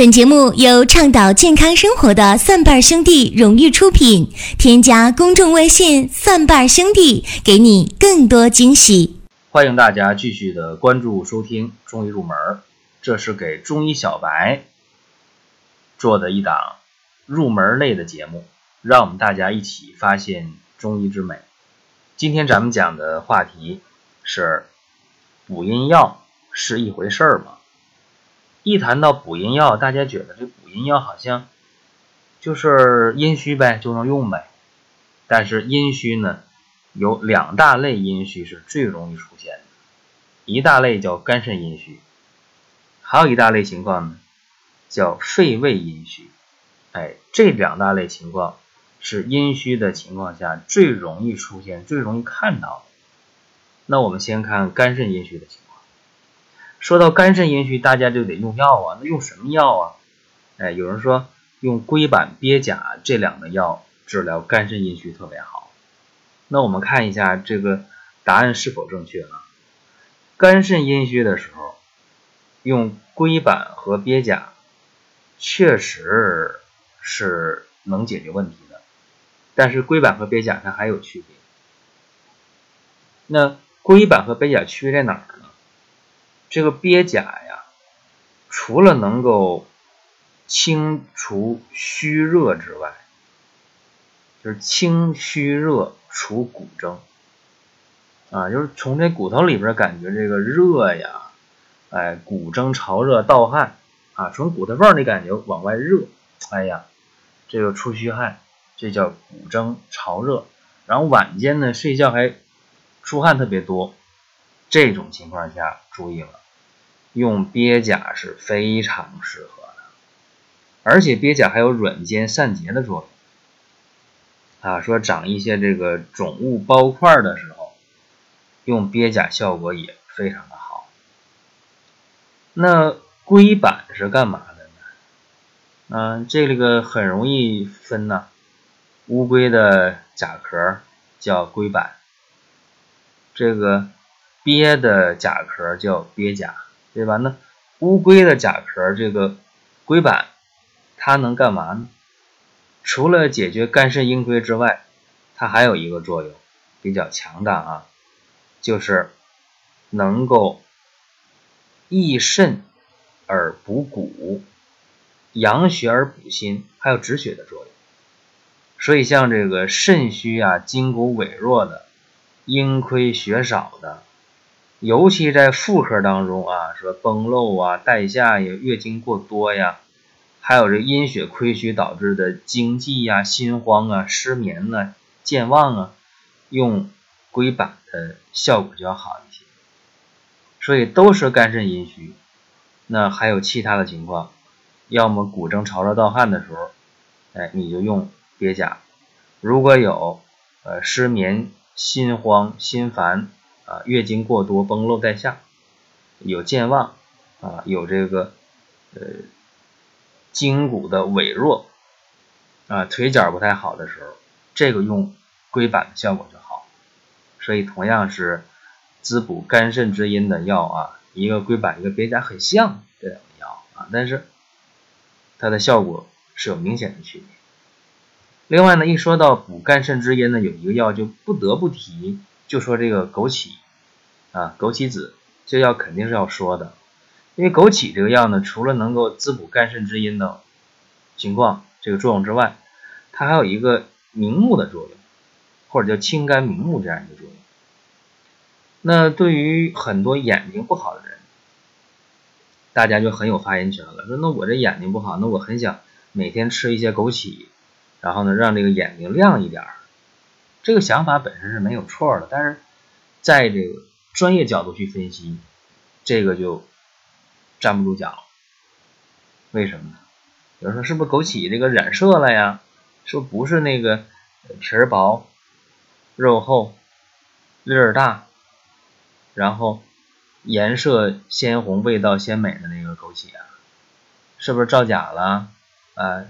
本节目由倡导健康生活的蒜瓣兄弟荣誉出品。添加公众微信“蒜瓣兄弟”，给你更多惊喜。欢迎大家继续的关注收听《中医入门》，这是给中医小白做的一档入门类的节目，让我们大家一起发现中医之美。今天咱们讲的话题是补阴药是一回事儿吗？一谈到补阴药，大家觉得这补阴药好像就是阴虚呗，就能用呗。但是阴虚呢，有两大类阴虚是最容易出现的，一大类叫肝肾阴虚，还有一大类情况呢叫肺胃阴虚。哎，这两大类情况是阴虚的情况下最容易出现、最容易看到的。那我们先看肝肾阴虚的情况。说到肝肾阴虚，大家就得用药啊。那用什么药啊？哎，有人说用龟板、鳖甲这两个药治疗肝肾阴虚特别好。那我们看一下这个答案是否正确啊？肝肾阴虚的时候，用龟板和鳖甲确实是能解决问题的。但是龟板和鳖甲它还有区别。那龟板和鳖甲区别在哪儿呢？这个鳖甲呀，除了能够清除虚热之外，就是清虚热除骨蒸啊，就是从这骨头里边感觉这个热呀，哎，骨蒸潮热盗汗啊，从骨头缝里感觉往外热，哎呀，这个出虚汗，这叫骨蒸潮热。然后晚间呢睡觉还出汗特别多，这种情况下注意了。用鳖甲是非常适合的，而且鳖甲还有软坚散结的作用啊。说长一些这个肿物包块的时候，用鳖甲效果也非常的好。那龟板是干嘛的呢？嗯，这个很容易分呐。乌龟的甲壳叫龟板，这个鳖的甲壳叫鳖甲。对吧？那乌龟的甲壳这个龟板，它能干嘛呢？除了解决肝肾阴亏之外，它还有一个作用比较强大啊，就是能够益肾而补骨，养血而补心，还有止血的作用。所以像这个肾虚啊、筋骨萎弱的、阴亏血少的。尤其在妇科当中啊，说崩漏啊、带下呀、月经过多呀，还有这阴血亏虚导致的经悸呀、心慌啊、失眠啊、健忘啊，用龟板的效果就要好一些。所以都是肝肾阴虚，那还有其他的情况，要么骨蒸潮热盗汗的时候，哎，你就用鳖甲；如果有呃失眠、心慌、心烦。啊，月经过多、崩漏带下，有健忘啊，有这个呃筋骨的萎弱啊，腿脚不太好的时候，这个用龟板的效果就好。所以同样是滋补肝肾之阴的药啊，一个龟板，一个鳖甲，很像这两个药啊，但是它的效果是有明显的区别。另外呢，一说到补肝肾之阴呢，有一个药就不得不提。就说这个枸杞啊，枸杞子这药肯定是要说的，因为枸杞这个药呢，除了能够滋补肝肾之阴的情况这个作用之外，它还有一个明目的作用，或者叫清肝明目这样一个作用。那对于很多眼睛不好的人，大家就很有发言权了，说那我这眼睛不好，那我很想每天吃一些枸杞，然后呢，让这个眼睛亮一点儿。这个想法本身是没有错的，但是在这个专业角度去分析，这个就站不住脚了。为什么呢？有人说是不是枸杞这个染色了呀？说不是那个皮儿薄、肉厚、粒儿大，然后颜色鲜红、味道鲜美的那个枸杞啊？是不是造假了？啊，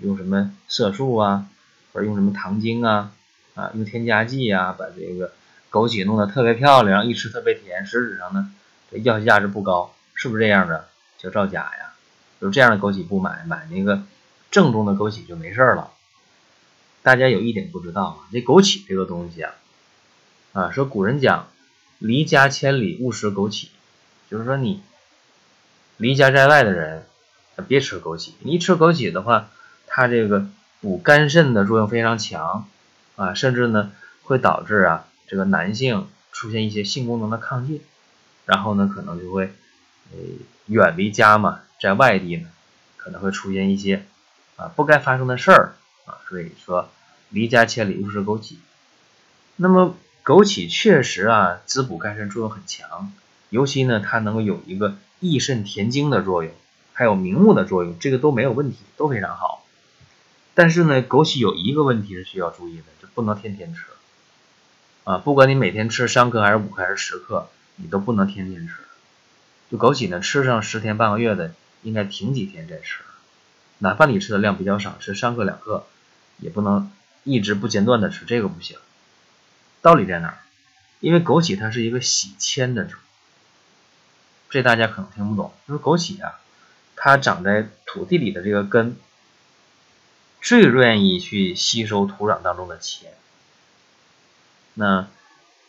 用什么色素啊，或者用什么糖精啊？啊，用添加剂啊，把这个枸杞弄得特别漂亮，一吃特别甜，实质上呢，这药效价值不高，是不是这样的？叫造假呀？就这样的枸杞不买，买那个正宗的枸杞就没事了。大家有一点不知道啊，这枸杞这个东西啊，啊，说古人讲离家千里勿食枸杞，就是说你离家在外的人别吃枸杞，你一吃枸杞的话，它这个补肝肾的作用非常强啊，甚至呢会导致啊这个男性出现一些性功能的亢进，然后呢可能就会呃远离家嘛，在外地呢可能会出现一些啊不该发生的事儿。啊，所以说离家千里勿食枸杞。那么枸杞确实啊，滋补肝肾作用很强，尤其呢，它能够有一个益肾填精的作用，还有明目的作用，这个都没有问题，都非常好。但是呢，枸杞有一个问题是需要注意的，就不能天天吃。啊，不管你每天吃三克还是五克还是十克，你都不能天天吃。就枸杞呢，吃上十天半个月的，应该停几天再吃，哪怕你吃的量比较少，吃三克两克。也不能一直不间断的吃，这个不行。道理在哪儿？因为枸杞它是一个喜铅的植物，这大家可能听不懂。就是枸杞啊，它长在土地里的这个根，最愿意去吸收土壤当中的铅。那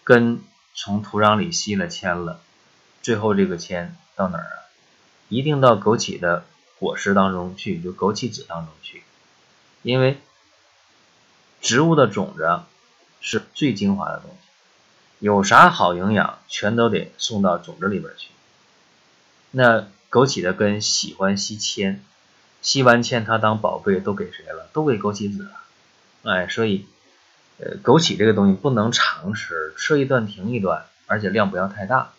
根从土壤里吸了铅了，最后这个铅到哪儿啊？一定到枸杞的果实当中去，就枸杞籽当中去，因为。植物的种子是最精华的东西，有啥好营养，全都得送到种子里边去。那枸杞的根喜欢吸铅，吸完铅它当宝贝都给谁了？都给枸杞子了。哎，所以，呃，枸杞这个东西不能常吃，吃一段停一段，而且量不要太大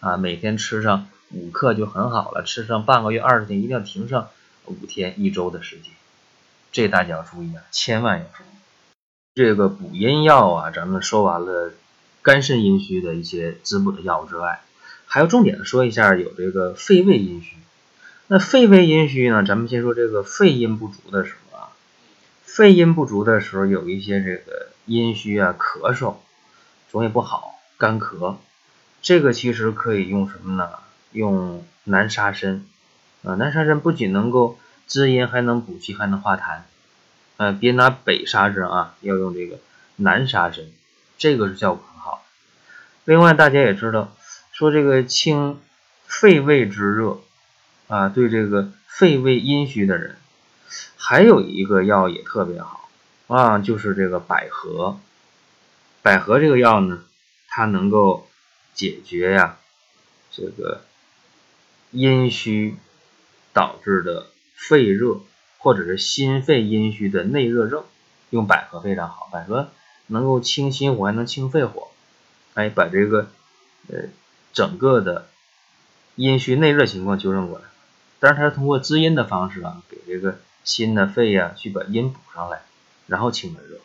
啊。每天吃上五克就很好了，吃上半个月、二十天，一定要停上五天、一周的时间。这大家要注意啊，千万要注意。这个补阴药啊，咱们说完了肝肾阴虚的一些滋补的药物之外，还要重点的说一下有这个肺胃阴虚。那肺胃阴虚呢，咱们先说这个肺阴不足的时候啊，肺阴不足的时候有一些这个阴虚啊，咳嗽总也不好，干咳，这个其实可以用什么呢？用南沙参啊，南沙参不仅能够滋阴，还能补气，还能化痰。呃，别拿北沙参啊，要用这个南沙参，这个是效果很好。另外，大家也知道，说这个清肺胃之热啊，对这个肺胃阴虚的人，还有一个药也特别好啊，就是这个百合。百合这个药呢，它能够解决呀这个阴虚导致的肺热。或者是心肺阴虚的内热症，用百合非常好。百合能够清心火，还能清肺火，哎，把这个呃整个的阴虚内热情况纠正过来。但是它通过滋阴的方式啊，给这个心呢、肺呀去把阴补上来，然后清了热。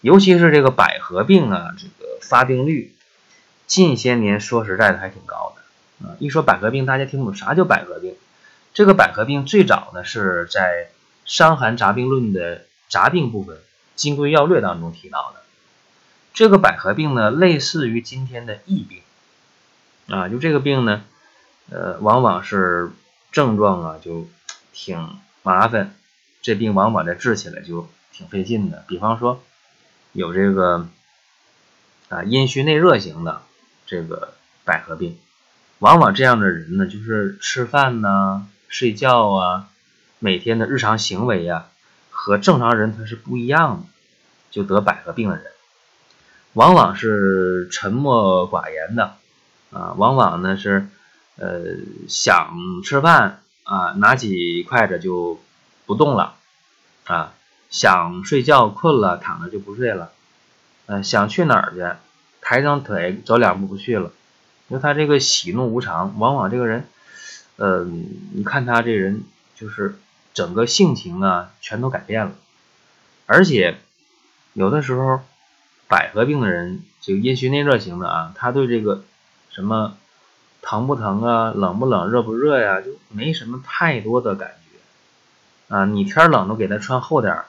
尤其是这个百合病啊，这个发病率近些年说实在的还挺高的啊。一说百合病，大家听不懂啥叫百合病。这个百合病最早呢是在《伤寒杂病论》的杂病部分《金匮要略》当中提到的。这个百合病呢，类似于今天的疫病啊，就这个病呢，呃，往往是症状啊就挺麻烦，这病往往这治起来就挺费劲的。比方说有这个啊阴虚内热型的这个百合病，往往这样的人呢，就是吃饭呢。睡觉啊，每天的日常行为呀，和正常人他是不一样的。就得百合病的人，往往是沉默寡言的啊，往往呢是呃想吃饭啊，拿起筷子就不动了啊，想睡觉困了躺着就不睡了，呃想去哪儿去，抬上腿走两步不去了，因为他这个喜怒无常，往往这个人。呃，你看他这人就是整个性情啊，全都改变了，而且有的时候百合病的人，就阴虚内热型的啊，他对这个什么疼不疼啊，冷不冷，热不热呀，就没什么太多的感觉啊。你天冷了给他穿厚点儿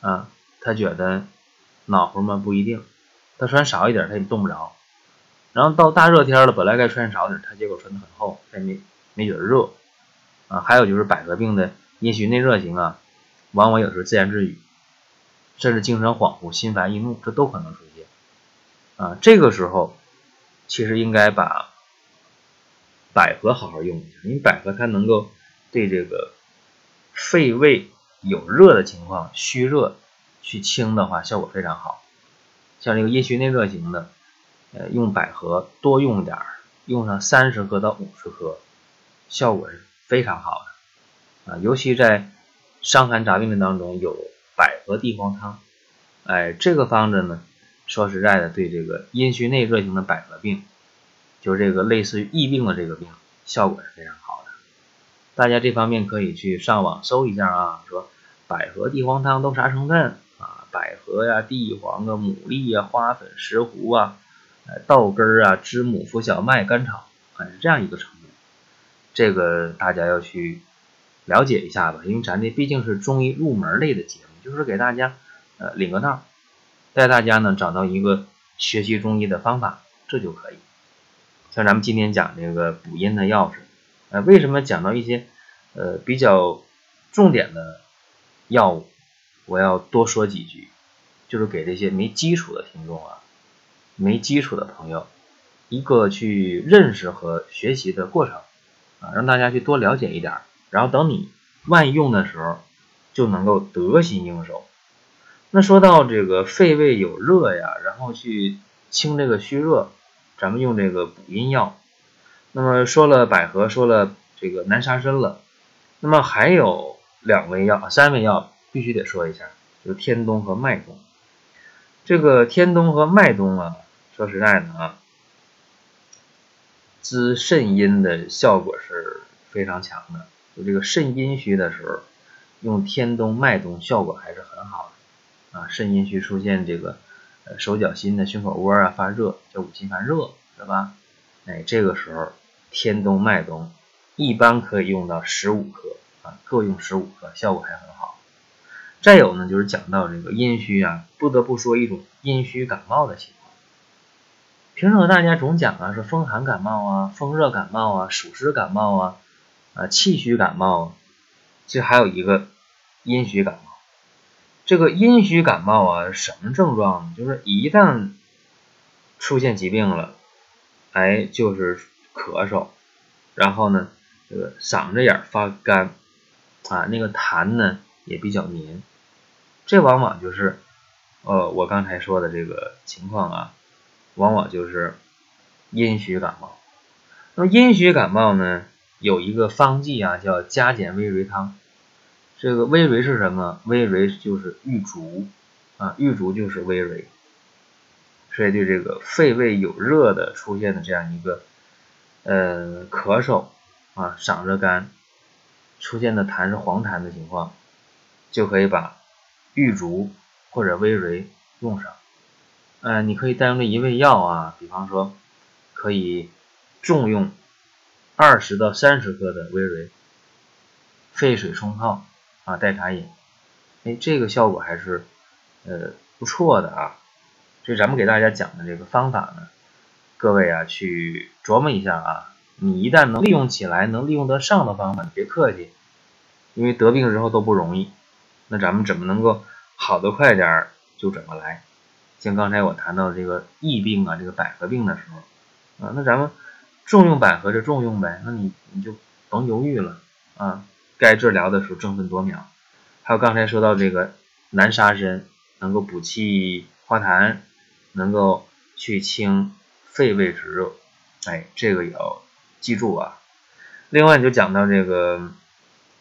啊，他觉得暖和吗？不一定，他穿少一点他也冻不着。然后到大热天了，本来该穿少点，他结果穿的很厚，他没。没觉得热，啊，还有就是百合病的阴虚内热型啊，往往有时候自言自语，甚至精神恍惚、心烦易怒，这都可能出现啊。这个时候其实应该把百合好好用一下，因为百合它能够对这个肺胃有热的情况、虚热去清的话，效果非常好。像这个阴虚内热型的，呃，用百合多用点儿，用上三十克到五十克，效果是非常好的啊。尤其在伤寒杂病的当中，有百合地黄汤，哎，这个方子呢，说实在的，对这个阴虚内热型的百合病，就这个类似于疫病的这个病，效果是非常好的。大家这方面可以去上网搜一下啊，说百合地黄汤都啥成分啊？百合呀、地黄啊、牡蛎呀、花粉、石斛啊、豆根儿啊、知母、浮小麦、甘草，啊是这样一个成分。这个大家要去了解一下吧，因为咱这毕竟是中医入门类的节目，就是给大家呃领个道，带大家呢找到一个学习中医的方法，这就可以。像咱们今天讲这个补阴的钥匙，呃，为什么讲到一些呃比较重点的药物？我要多说几句，就是给这些没基础的听众啊，没基础的朋友，一个去认识和学习的过程啊，让大家去多了解一点，然后等你万一用的时候，就能够得心应手。那说到这个肺胃有热呀，然后去清这个虚热，咱们用这个补阴药。那么说了百合，说了这个南沙参了，那么还有两味药，三味药。必须得说一下，就是天冬和麦冬。这个天冬和麦冬啊，说实在的啊，滋肾阴的效果是非常强的。就这个肾阴虚的时候，用天冬、麦冬效果还是很好的啊。肾阴虚出现这个手脚心的胸口窝啊发热，叫五心烦热，是吧？哎，这个时候天冬、麦冬一般可以用到十五克啊，各用十五克，效果还很好。再有呢，就是讲到这个阴虚啊，不得不说一种阴虚感冒的情况。平时大家总讲啊，是风寒感冒啊，风热感冒啊，暑湿感冒啊，啊气虚感冒啊，其实还有一个阴虚感冒。这个阴虚感冒啊，什么症状呢？就是一旦出现疾病了，哎，就是咳嗽，然后呢，这个嗓子眼发干啊，那个痰呢也比较黏。这往往就是，呃，我刚才说的这个情况啊，往往就是阴虚感冒。那么阴虚感冒呢，有一个方剂啊，叫加减微蕤汤。这个微蕤是什么？微蕤就是玉竹啊，玉竹就是微蕤。所以对这个肺胃有热的出现的这样一个，呃，咳嗽啊，嗓子干，出现的痰是黄痰的情况，就可以把。玉竹或者微蕤用上，嗯，你可以单用这一味药啊，比方说可以重用二十到三十克的微蕤，沸水冲泡啊，代茶饮，哎，这个效果还是呃不错的啊。所以咱们给大家讲的这个方法呢，各位啊去琢磨一下啊，你一旦能利用起来，能利用得上的方法，别客气，因为得病之后都不容易。那咱们怎么能够好的快点儿就怎么来？像刚才我谈到这个疫病啊，这个百合病的时候啊，那咱们重用百合就重用呗，那你你就甭犹豫了啊，该治疗的时候争分夺秒。还有刚才说到这个南沙参，能够补气化痰，能够去清肺胃之热，哎，这个也要记住啊。另外就讲到这个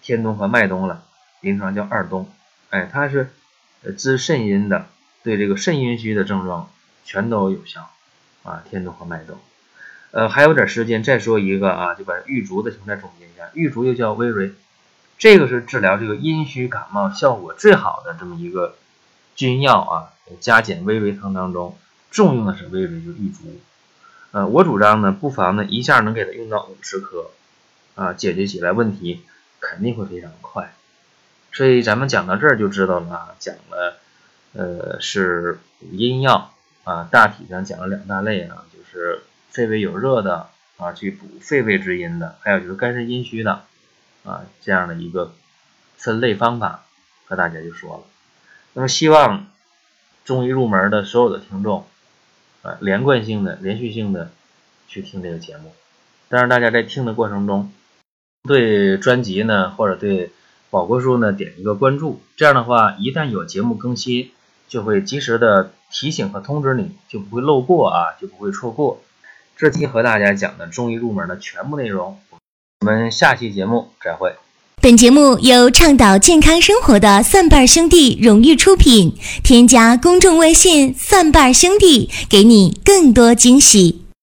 天冬和麦冬了，临床叫二冬。哎，它是滋肾阴的，对这个肾阴虚的症状全都有效啊。天冬和麦冬，呃，还有点时间再说一个啊，就把玉竹的情况再总结一下。玉竹又叫微蕤，这个是治疗这个阴虚感冒效果最好的这么一个君药啊。加减微蕤汤当中重用的是微蕤，就是玉竹。呃，我主张呢，不妨呢一下能给它用到五十克啊，解决起来问题肯定会非常快。所以咱们讲到这儿就知道了，讲了，呃，是补阴药啊，大体上讲了两大类啊，就是肺胃有热的啊，去补肺胃之阴的，还有就是肝肾阴虚的啊这样的一个分类方法和大家就说了。那么希望中医入门的所有的听众，啊连贯性的、连续性的去听这个节目。当然，大家在听的过程中，对专辑呢或者对宝国书呢点一个关注，这样的话，一旦有节目更新，就会及时的提醒和通知你，就不会漏过啊，就不会错过。这期和大家讲的中医入门的全部内容，我们下期节目再会。本节目由倡导健康生活的蒜瓣兄弟荣誉出品，添加公众微信“蒜瓣兄弟”，给你更多惊喜。